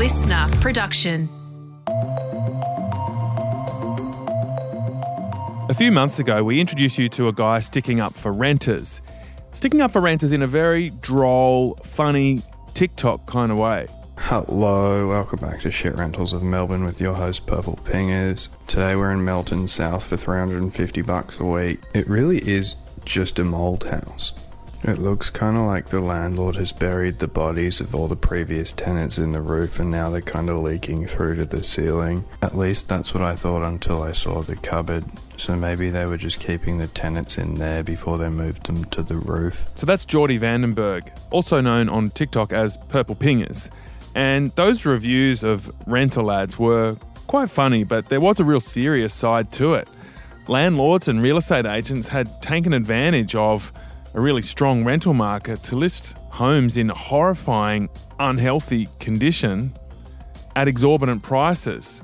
listener production. A few months ago, we introduced you to a guy sticking up for renters. Sticking up for renters in a very droll, funny, TikTok kind of way. Hello, welcome back to Shit Rentals of Melbourne with your host Purple Pingers. Today we're in Melton South for 350 bucks a week. It really is just a mold house. It looks kind of like the landlord has buried the bodies of all the previous tenants in the roof and now they're kind of leaking through to the ceiling. At least that's what I thought until I saw the cupboard. So maybe they were just keeping the tenants in there before they moved them to the roof. So that's Jordie van den Berg, also known on TikTok as Purple Pingers. And those reviews of rental ads were quite funny, but there was a real serious side to it. Landlords and real estate agents had taken advantage of a really strong rental market to list homes in horrifying, unhealthy condition at exorbitant prices.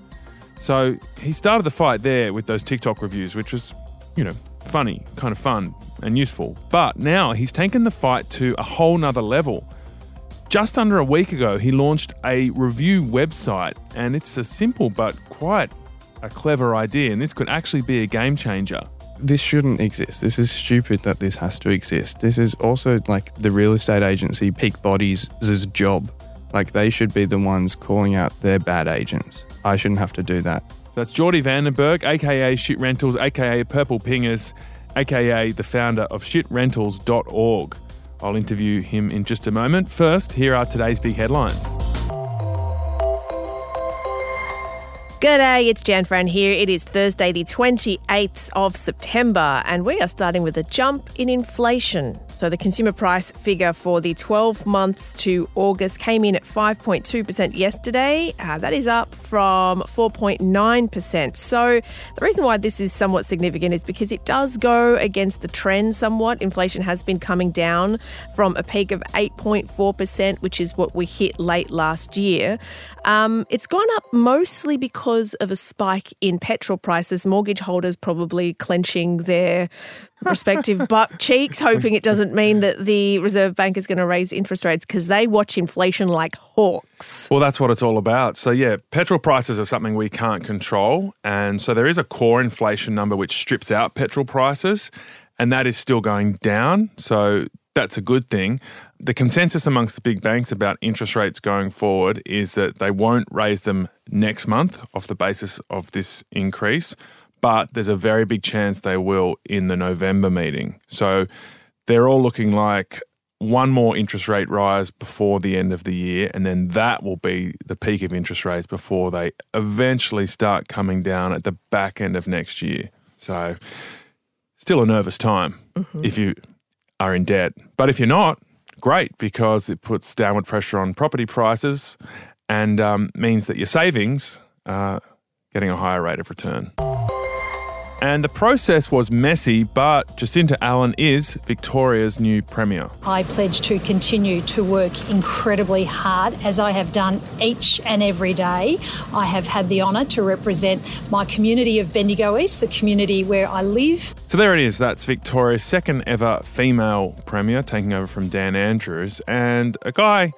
So he started the fight there with those TikTok reviews, which was, you know, funny, kind of fun and useful. But now he's taken the fight to a whole nother level. Just under a week ago, he launched a review website, and it's a simple but quite a clever idea, and this could actually be a game changer this shouldn't exist. This is stupid that this has to exist. This is also like the real estate agency Peak Bodies' job. Like they should be the ones calling out their bad agents. I shouldn't have to do that. That's Jordie van den Berg, aka Shit Rentals, aka Purple Pingers, aka the founder of shitrentals.org. I'll interview him in just a moment. First, here are today's big headlines. G'day, it's Jan Fran here. It is Thursday, the 28th of September, and we are starting with a jump in inflation. So the consumer price figure for the 12 months to August came in at 5.2% yesterday. Uh, that is up from 4.9%. So the reason why this is somewhat significant is because it does go against the trend somewhat. Inflation has been coming down from a peak of 8.4%, which is what we hit late last year. Um, it's gone up mostly because of a spike in petrol prices. Mortgage holders probably clenching their respective butt cheeks, hoping it doesn't mean that the Reserve Bank is going to raise interest rates because they watch inflation like hawks. Well, that's what it's all about. So, yeah, petrol prices are something we can't control. And so there is a core inflation number which strips out petrol prices, and that is still going down. So, that's a good thing. The consensus amongst the big banks about interest rates going forward is that they won't raise them next month off the basis of this increase but there's a very big chance they will in the November meeting. So they're all looking like one more interest rate rise before the end of the year, and then that will be the peak of interest rates before they eventually start coming down at the back end of next year. So, still a nervous time mm-hmm. if you are in debt. But if you're not, great, because it puts downward pressure on property prices and um, means that your savings are getting a higher rate of return. And the process was messy, but Jacinta Allan is Victoria's new Premier. I pledge to continue to work incredibly hard as I have done each and every day. I have had the honour to represent my community of Bendigo East, the community where I live. So there it is. That's Victoria's second ever female Premier, taking over from Dan Andrews. And a guy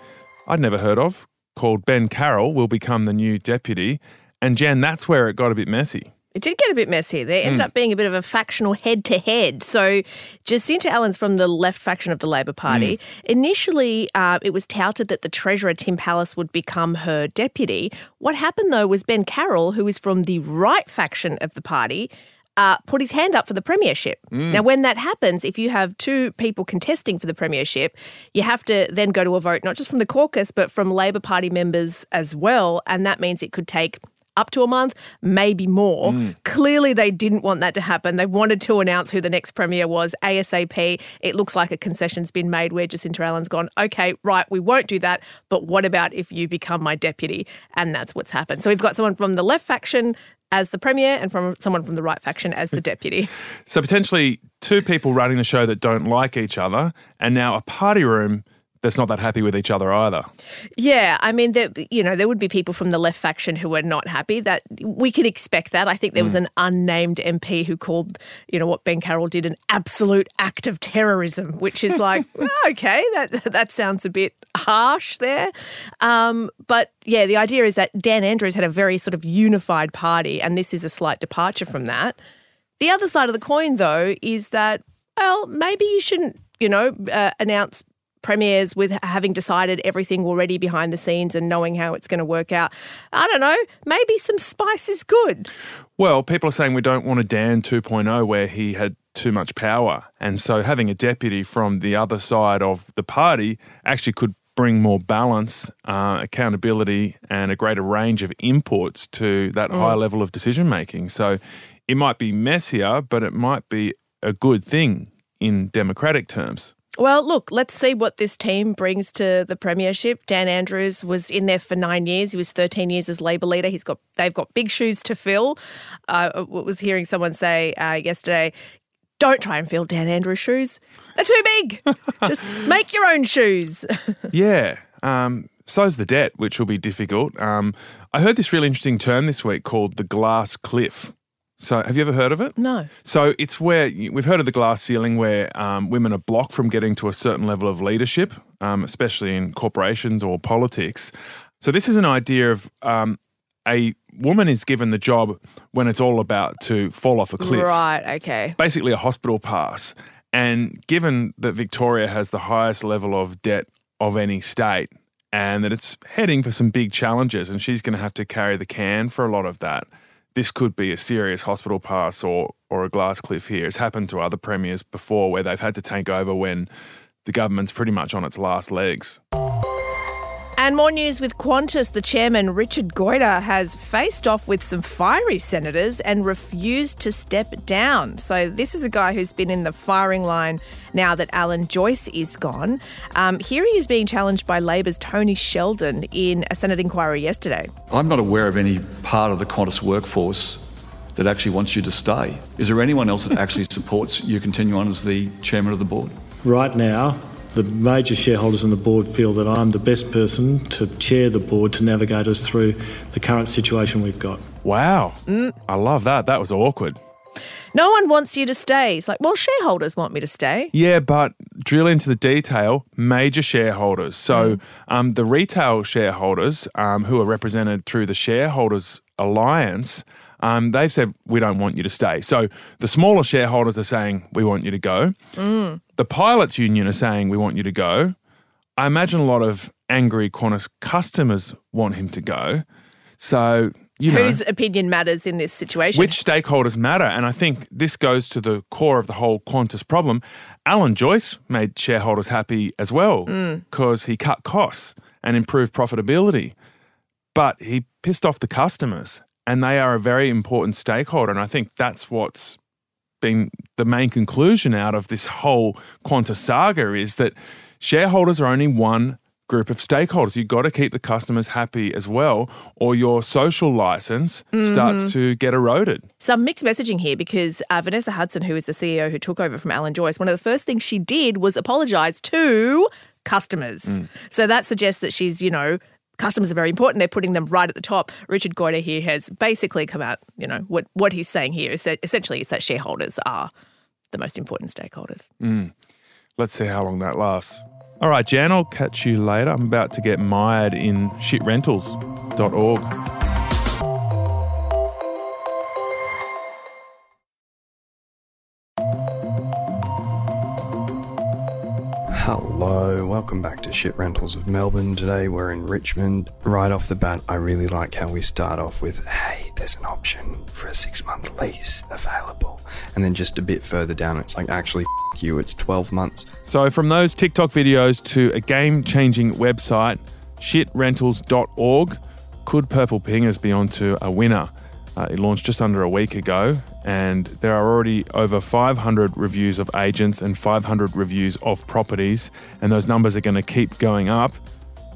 I'd never heard of called Ben Carroll will become the new deputy. And Jen, that's where it got a bit messy. It did get a bit messy. There ended mm. up being a bit of a factional head to head. So, Jacinta Allan's from the left faction of the Labor Party. Mm. Initially, uh, it was touted that the Treasurer, Tim Pallas, would become her deputy. What happened, though, was Ben Carroll, who is from the right faction of the party, uh, put his hand up for the premiership. Mm. Now, when that happens, if you have two people contesting for the premiership, you have to then go to a vote, not just from the caucus, but from Labor Party members as well. And that means it could take up to a month, maybe more. Mm. Clearly, they didn't want that to happen. They wanted to announce who the next premier was ASAP. It looks like a concession's been made where Jacinta Allan's gone, okay, right, we won't do that, but what about if you become my deputy? And that's what's happened. So we've got someone from the left faction as the premier and from someone from the right faction as the deputy. so potentially two people running the show that don't like each other, and now a party room that's not that happy with each other either. Yeah, I mean, there, you know, there would be people from the left faction who were not happy. That we could expect that. I think there was Mm. an unnamed MP who called, you know, what Ben Carroll did an absolute act of terrorism, which is like, okay, that that sounds a bit harsh there. Um, but yeah, the idea is that Dan Andrews had a very sort of unified party, and this is a slight departure from that. The other side of the coin, though, is that well, maybe you shouldn't, you know, uh, announce premiers with having decided everything already behind the scenes and knowing how it's going to work out. I don't know. Maybe some spice is good. Well, people are saying we don't want a Dan 2.0 where he had too much power. And so having a deputy from the other side of the party actually could bring more balance, uh, accountability, and a greater range of inputs to that higher level of decision making. So it might be messier, but it might be a good thing in democratic terms. Well, look, let's see what this team brings to the premiership. Dan Andrews was in there for nine years. He was 13 years as Labor leader. He's got they've got big shoes to fill. I uh, was hearing someone say uh, yesterday, "Don't try and fill Dan Andrews' shoes. They're too big. Just make your own shoes." Yeah. Um, so's the debt, which will be difficult. Um, I heard this really interesting term this week called the glass cliff. So, have you ever heard of it? no. So, it's where we've heard of the glass ceiling where um, women are blocked from getting to a certain level of leadership, um, especially in corporations or politics. So, this is an idea of um, a woman is given the job when it's all about to fall off a cliff Right. Okay. basically a hospital pass. And given that Victoria has the highest level of debt of any state and that it's heading for some big challenges and she's going to have to carry the can for a lot of that, this could be a serious hospital pass or, or a glass cliff here. It's happened to other premiers before where they've had to take over when the government's pretty much on its last legs. And more news with Qantas. The chairman, Richard Goyder, has faced off with some fiery senators and refused to step down. So, this is a guy who's been in the firing line now that Alan Joyce is gone. Um, here he is being challenged by Labor's Tony Sheldon in a Senate inquiry yesterday. I'm not aware of any part of the Qantas workforce that actually wants you to stay. Is there anyone else that actually supports you continue on as the chairman of the board? Right now, the major shareholders on the board feel that I'm the best person to chair the board to navigate us through the current situation we've got. Wow. I love that. That was awkward. No one wants you to stay. It's like, well, shareholders want me to stay. Yeah, but drill into the detail. Major shareholders. So um, the retail shareholders um, who are represented through the shareholders alliance. Um, they've said we don't want you to stay. So the smaller shareholders are saying we want you to go. The pilots union are saying we want you to go. I imagine a lot of angry Qantas customers want him to go. So you know Whose opinion matters in this situation? which stakeholders matter. And I think this goes to the core of the whole Qantas problem. Alan Joyce made shareholders happy as well because he cut costs and improved profitability. But he pissed off the customers, and they are a very important stakeholder. And I think that's what's been the main conclusion out of this whole Qantas saga is that shareholders are only one group of stakeholders. You've got to keep the customers happy as well, or your social license starts to get eroded. Some mixed messaging here because uh, Vanessa Hudson, who is the CEO who took over from Alan Joyce, one of the first things she did was apologise to customers. So that suggests that she's, you know, customers are very important. They're putting them right at the top. Richard Goyder here has basically come out, you know, what, what he's saying here is that essentially is that shareholders are the most important stakeholders. Hmm. Let's see how long that lasts. All right, Jan, I'll catch you later. I'm about to get mired in shitrentals.org. welcome back to Shit Rentals of Melbourne. Today we're in Richmond. Right off the bat, I really like how we start off with, hey, there's an option for a six month lease available. And then just a bit further down, it's like, actually, f you, it's 12 months. So, from those TikTok videos to a game changing website, shitrentals.org, could Purple Pingers be onto a winner? Uh, it launched just under a week ago, and there are already over 500 reviews of agents and 500 reviews of properties, and those numbers are going to keep going up.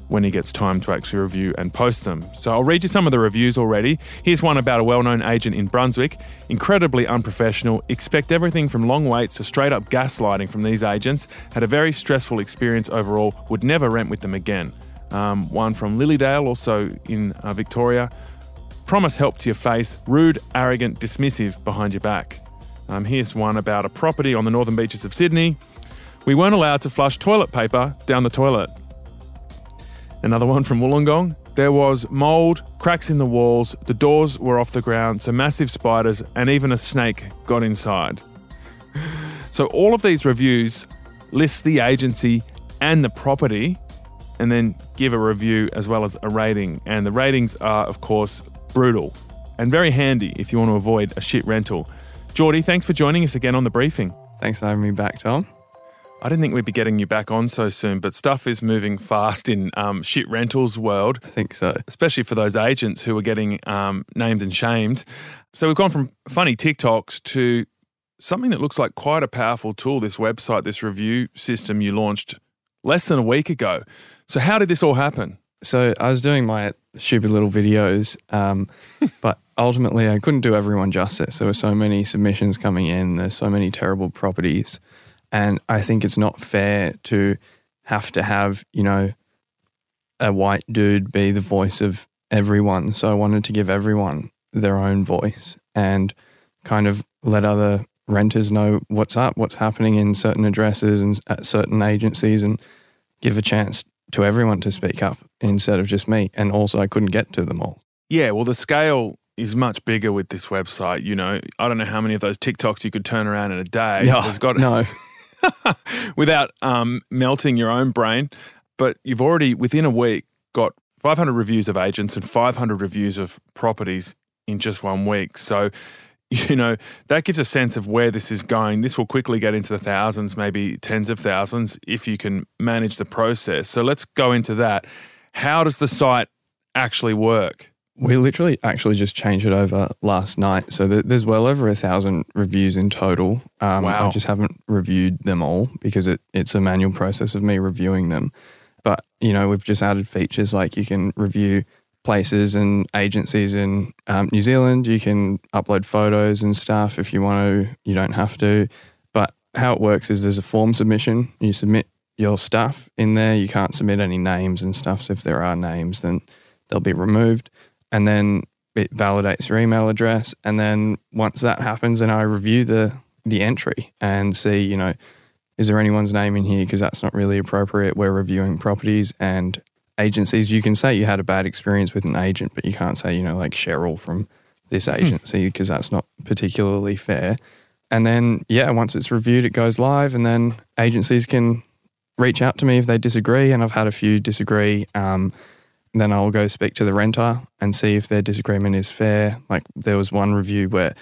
when he gets time to actually review and post them. So I'll read you some of the reviews already. Here's one about a well known agent in Brunswick. Incredibly unprofessional. Expect everything from long waits to straight up gaslighting from these agents. Had a very stressful experience overall. Would never rent with them again. Um, one from Lilydale, also in uh, Victoria. Promise help to your face. Rude, arrogant, dismissive behind your back. Um, here's one about a property on the northern beaches of Sydney. We weren't allowed to flush toilet paper down the toilet. Another one from Wollongong. There was mould, cracks in the walls, the doors were off the ground, so massive spiders, and even a snake got inside. So all of these reviews list the agency and the property, and then give a review as well as a rating. And the ratings are, of course, brutal and very handy if you want to avoid a shit rental. Jordie, thanks for joining us again on the briefing. Thanks for having me back, Tom. I didn't think we'd be getting you back on so soon, but stuff is moving fast in um, shit rentals world, I think so. especially for those agents who are getting um, named and shamed. So we've gone from funny TikToks to something that looks like quite a powerful tool. This website, this review system you launched less than a week ago. So how did this all happen? So I was doing my stupid little videos, um, but ultimately I couldn't do everyone justice. There were so many submissions coming in. There's so many terrible properties, and I think it's not fair to have to have you know a white dude be the voice of everyone. So I wanted to give everyone their own voice and kind of let other renters know what's up, what's happening in certain addresses and at certain agencies, and give a chance to everyone to speak up instead of just me. And also, I couldn't get to them all. Yeah, well, the scale is much bigger with this website. You know, I don't know how many of those TikToks you could turn around in a day. Yeah, There's got no. without um, melting your own brain. But you've already, within a week, got 500 reviews of agents and 500 reviews of properties in just one week. So, you know, that gives a sense of where this is going. This will quickly get into the thousands, maybe tens of thousands, if you can manage the process. So, let's go into that. How does the site actually work? We literally actually just changed it over last night. So th- there's well over a thousand reviews in total. Um, Wow. I just haven't reviewed them all because it, it's a manual process of me reviewing them. But, you know, we've just added features like you can review places and agencies in um, New Zealand. You can upload photos and stuff if you want to. You don't have to. But how it works is there's a form submission. You submit your stuff in there. You can't submit any names and stuff. So if there are names, then they'll be removed. And then it validates your email address. And then once that happens, then I review the the entry and see, you know, is there anyone's name in here? Because that's not really appropriate. We're reviewing properties and agencies. You can say you had a bad experience with an agent, but you can't say, you know, like Cheryl from this agency because that's not particularly fair. And then, yeah, once it's reviewed, it goes live, and then agencies can reach out to me if they disagree. And I've had a few disagree. Um, then I'll go speak to the renter and see if their disagreement is fair. Like there was one review where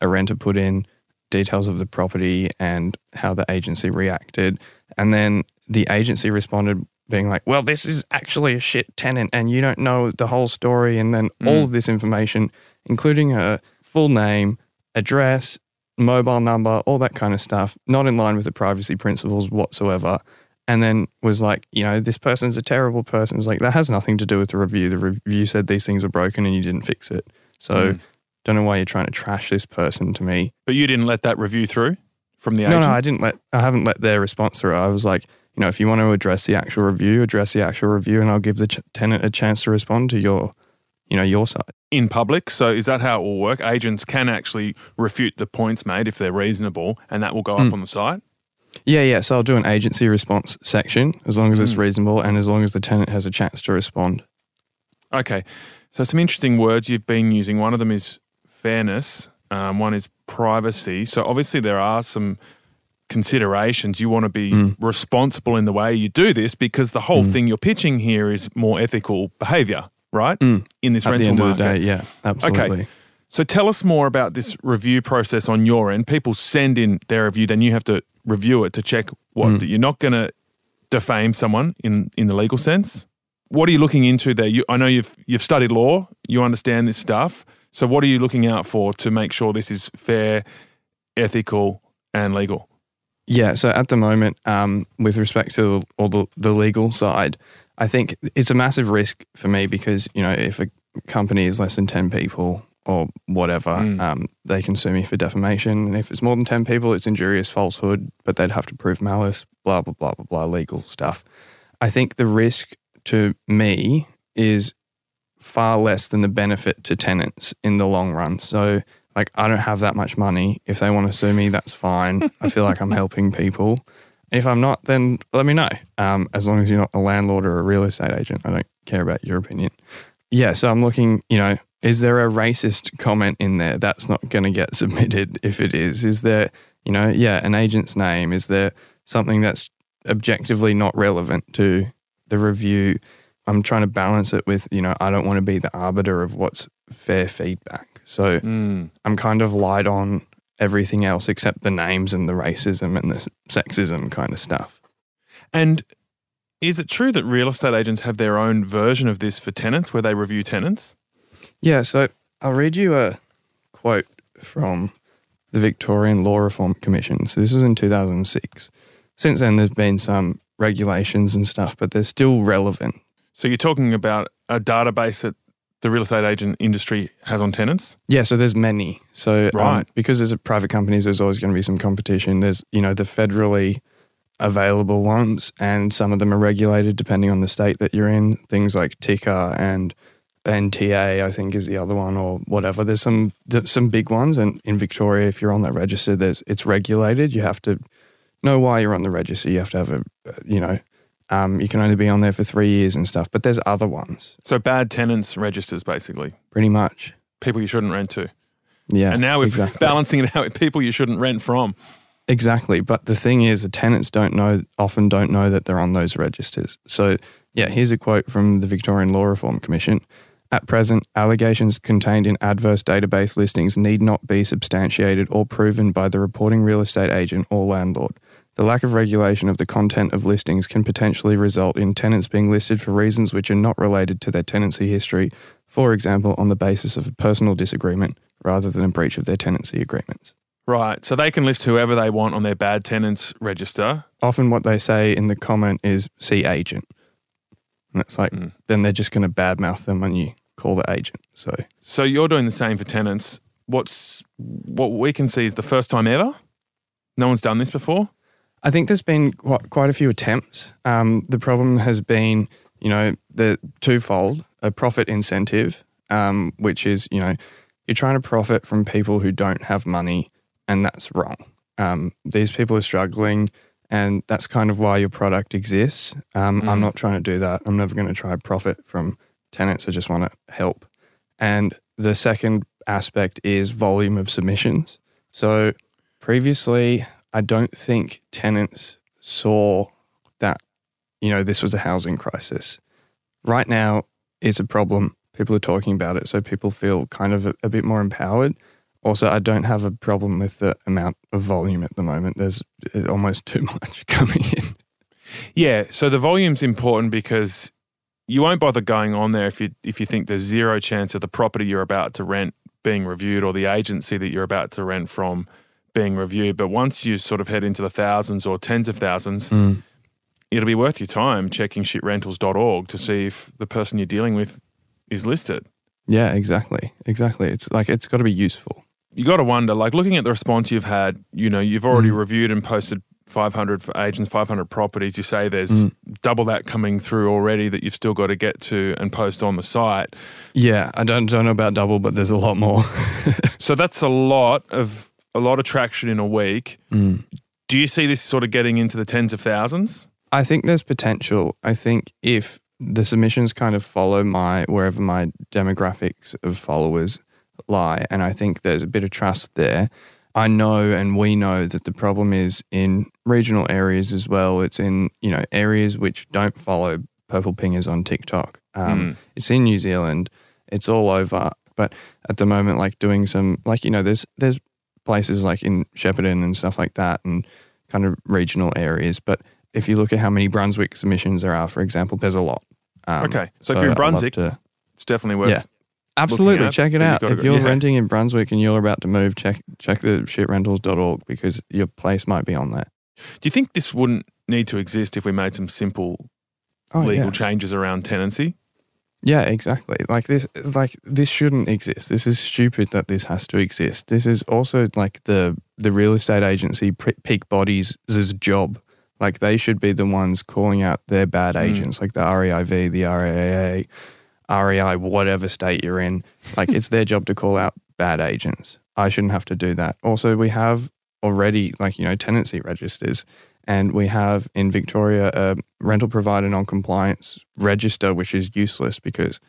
a renter put in details of the property and how the agency reacted. And then the agency responded being like, well, this is actually a shit tenant and you don't know the whole story. And then mm. all of this information, including her full name, address, mobile number, all that kind of stuff, not in line with the privacy principles whatsoever. And then was like, you know, this person's a terrible person. It's like, that has nothing to do with the review. The review said these things are broken and you didn't fix it. So mm. don't know why you're trying to trash this person to me. But you didn't let that review through from the No, no, I didn't let, I haven't let their response through. I was like, you know, if you want to address the actual review, address the actual review and I'll give the ch- tenant a chance to respond to your, you know, your side. in public. So is that how it will work? Agents can actually refute the points made if they're reasonable, and that will go up on the site. Yeah, yeah. So I'll do an agency response section as long as it's reasonable and as long as the tenant has a chance to respond. Okay. So some interesting words you've been using. One of them is fairness. Um, one is privacy. So obviously there are some considerations. You want to be Mm. responsible in the way you do this because the whole thing you're pitching here is more ethical behavior, right? In this Mm. At rental market. day, yeah, absolutely. Okay. So tell us more about this review process on your end. People send in their review, then you have to review it to check what Mm. you're not going to defame someone in in the legal sense. What are you looking into there? You, I know you've you've studied law, you understand this stuff. So what are you looking out for to make sure this is fair, ethical, and legal? Yeah, so at the moment, um, with respect to all the, the legal side, I think it's a massive risk for me because, you know, if a company is less than 10 people or whatever, Mm. um, they can sue me for defamation. And if it's more than 10 people, it's injurious falsehood, but they'd have to prove malice, blah, blah, blah, blah, blah, legal stuff. I think the risk to me is far less than the benefit to tenants in the long run. So, like, I don't have that much money. If they want to sue me, that's fine. I feel like I'm helping people. If I'm not, then let me know. Um, as long as you're not a landlord or a real estate agent, I don't care about your opinion. Yeah, so I'm looking, you know, is there a racist comment in there that's not going to get submitted if it is? Is there, you know, yeah, an agent's name? Is there something that's objectively not relevant to the review? I'm trying to balance it with, you know, I don't want to be the arbiter of what's fair feedback. So Mm. I'm kind of light on everything else except the names and the racism and the sexism kind of stuff. And is it true that real estate agents have their own version of this for tenants where they review tenants? Yeah, so I'll read you a quote from the Victorian Law Reform Commission. So this was in 2006. Since then, there's been some regulations and stuff, but they're still relevant. So you're talking about a database that the real estate agent industry has on tenants? Yeah, so there's many. So um, Right. because there's a private companies, there's always going to be some competition. There's you know the federally available ones, and some of them are regulated depending on the state that you're in. Things like TICA and NTA, I think, is the other one, or whatever. There's some there's some big ones, and in Victoria, if you're on that register, there's it's regulated. You have to know why you're on the register. You have to have a you know. Um, you can only be on there for three years and stuff, but there's other ones, So bad tenants registers, basically. pretty much. People you shouldn't rent to. Yeah. and now we're exactly. balancing it out with people you shouldn't rent from. Exactly. But the thing is, the tenants don't know, often don't know that they're on those registers. So, yeah, here's a quote from the Victorian Law Reform Commission. At present, allegations contained in adverse database listings need not be substantiated or proven by the reporting real estate agent or landlord. The lack of regulation of the content of listings can potentially result in tenants being listed for reasons which are not related to their tenancy history, for example, on the basis of a personal disagreement rather than a breach of their tenancy agreements. Right. So they can list whoever they want on their bad tenants register. often what they say in the comment is see agent. And it's like, Mm. then they're just going to badmouth them when you call the agent. So, So you're doing the same for tenants. What's what we can see is the first time ever. No one's done this before. I think there's been quite, quite a few attempts. Um, the problem has been, you know, the twofold a profit incentive, um, which is, you know, you're trying to profit from people who don't have money, and that's wrong. Um, these people are struggling, and that's kind of why your product exists. Um, I'm Mm. not trying to do that. I'm never going to try profit from tenants. I just want to help. And the second aspect is volume of submissions. So previously, I don't think tenants saw that, you know, this was a housing crisis. Right now, it's a problem. People are talking about it. So people feel kind of a, a bit more empowered. Also, I don't have a problem with the amount of volume at the moment. There's almost too much coming in. Yeah. So the volume's important because you won't bother going on there if you if you think there's zero chance of the property you're about to rent being reviewed or the agency that you're about to rent from being reviewed. But once you sort of head into the thousands or tens of thousands, hmm. it'll be worth your time checking shitrentals.org to see if the person you're dealing with is listed. Yeah, exactly. Exactly. It's like, it's got to be useful. You got to wonder, like looking at the response you've had, you know, you've already hmm. reviewed and posted 500 for agents, 500 properties. You say there's hmm. double that coming through already that you've still got to get to and post on the site. Yeah, I don't, don't know about double, but there's a lot more. So that's a lot of a lot of traction in a week. Do you see this sort of getting into the tens of thousands? I think there's potential. I think if the submissions kind of follow my wherever my demographics of followers lie, and I think there's a bit of trust there. I know and we know that the problem is in regional areas as well. It's in you know areas which don't follow purple pingers on TikTok. Um, It's in New Zealand. It's all over. But at the moment, like doing some like you know, there's there's places like in Shepparton and stuff like that, and kind of regional areas. But if you look at how many Brunswick submissions there are, for example, there's a lot. Um, Okay. So if you're in Brunswick, to- It's definitely worth. Yeah. absolutely check it out. If you're yeah. renting in Brunswick and you're about to move, check check the shitrentals.org because your place might be on there. Do you think this wouldn't need to exist if we made some simple Oh, legal yeah. changes around tenancy. Yeah, exactly. Like this, like this shouldn't exist. This is stupid that this has to exist. This is also like the the real estate agency peak bodies' job. Like they should be the ones calling out their bad mm. agents, like the REIV, the RAA, REI, whatever state you're in. Like it's their job to call out bad agents. I shouldn't have to do that. Also, we have already like you know tenancy registers. And we have in Victoria a rental provider non-compliance register, which is useless because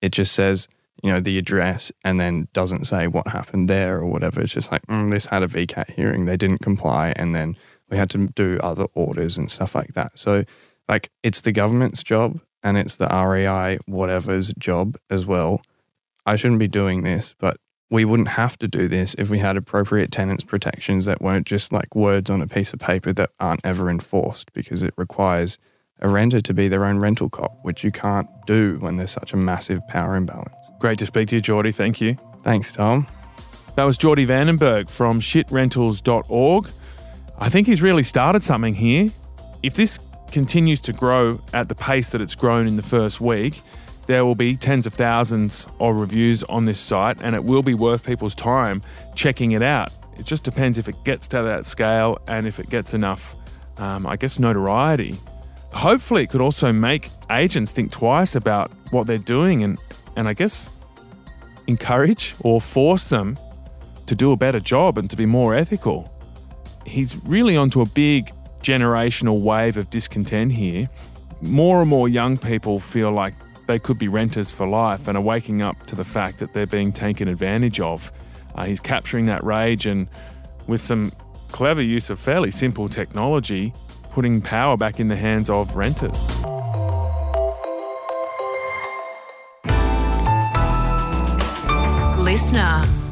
it just says, you know, the address and then doesn't say what happened there or whatever. It's just like, mm, this had a VCAT hearing, they didn't comply, and then we had to do other orders and stuff like that. So, like, it's the government's job and it's the REI whatever's job as well. I shouldn't be doing this, but we wouldn't have to do this if we had appropriate tenants protections that weren't just like words on a piece of paper that aren't ever enforced because it requires a renter to be their own rental cop, which you can't do when there's such a massive power imbalance. Great to speak to you, Jordie. Thank you. Thanks, Tom. That was Jordie van den Berg from shitrentals.org. I think he's really started something here. If this continues to grow at the pace that it's grown in the first week, there will be tens of thousands of reviews on this site and it will be worth people's time checking it out. It just depends if it gets to that scale and if it gets enough, um, I guess, notoriety. Hopefully, it could also make agents think twice about what they're doing and, and I guess encourage or force them to do a better job and to be more ethical. He's really onto a big generational wave of discontent here. More and more young people feel like they could be renters for life and are waking up to the fact that they're being taken advantage of. Uh, he's capturing that rage and, with some clever use of fairly simple technology, putting power back in the hands of renters. Listener.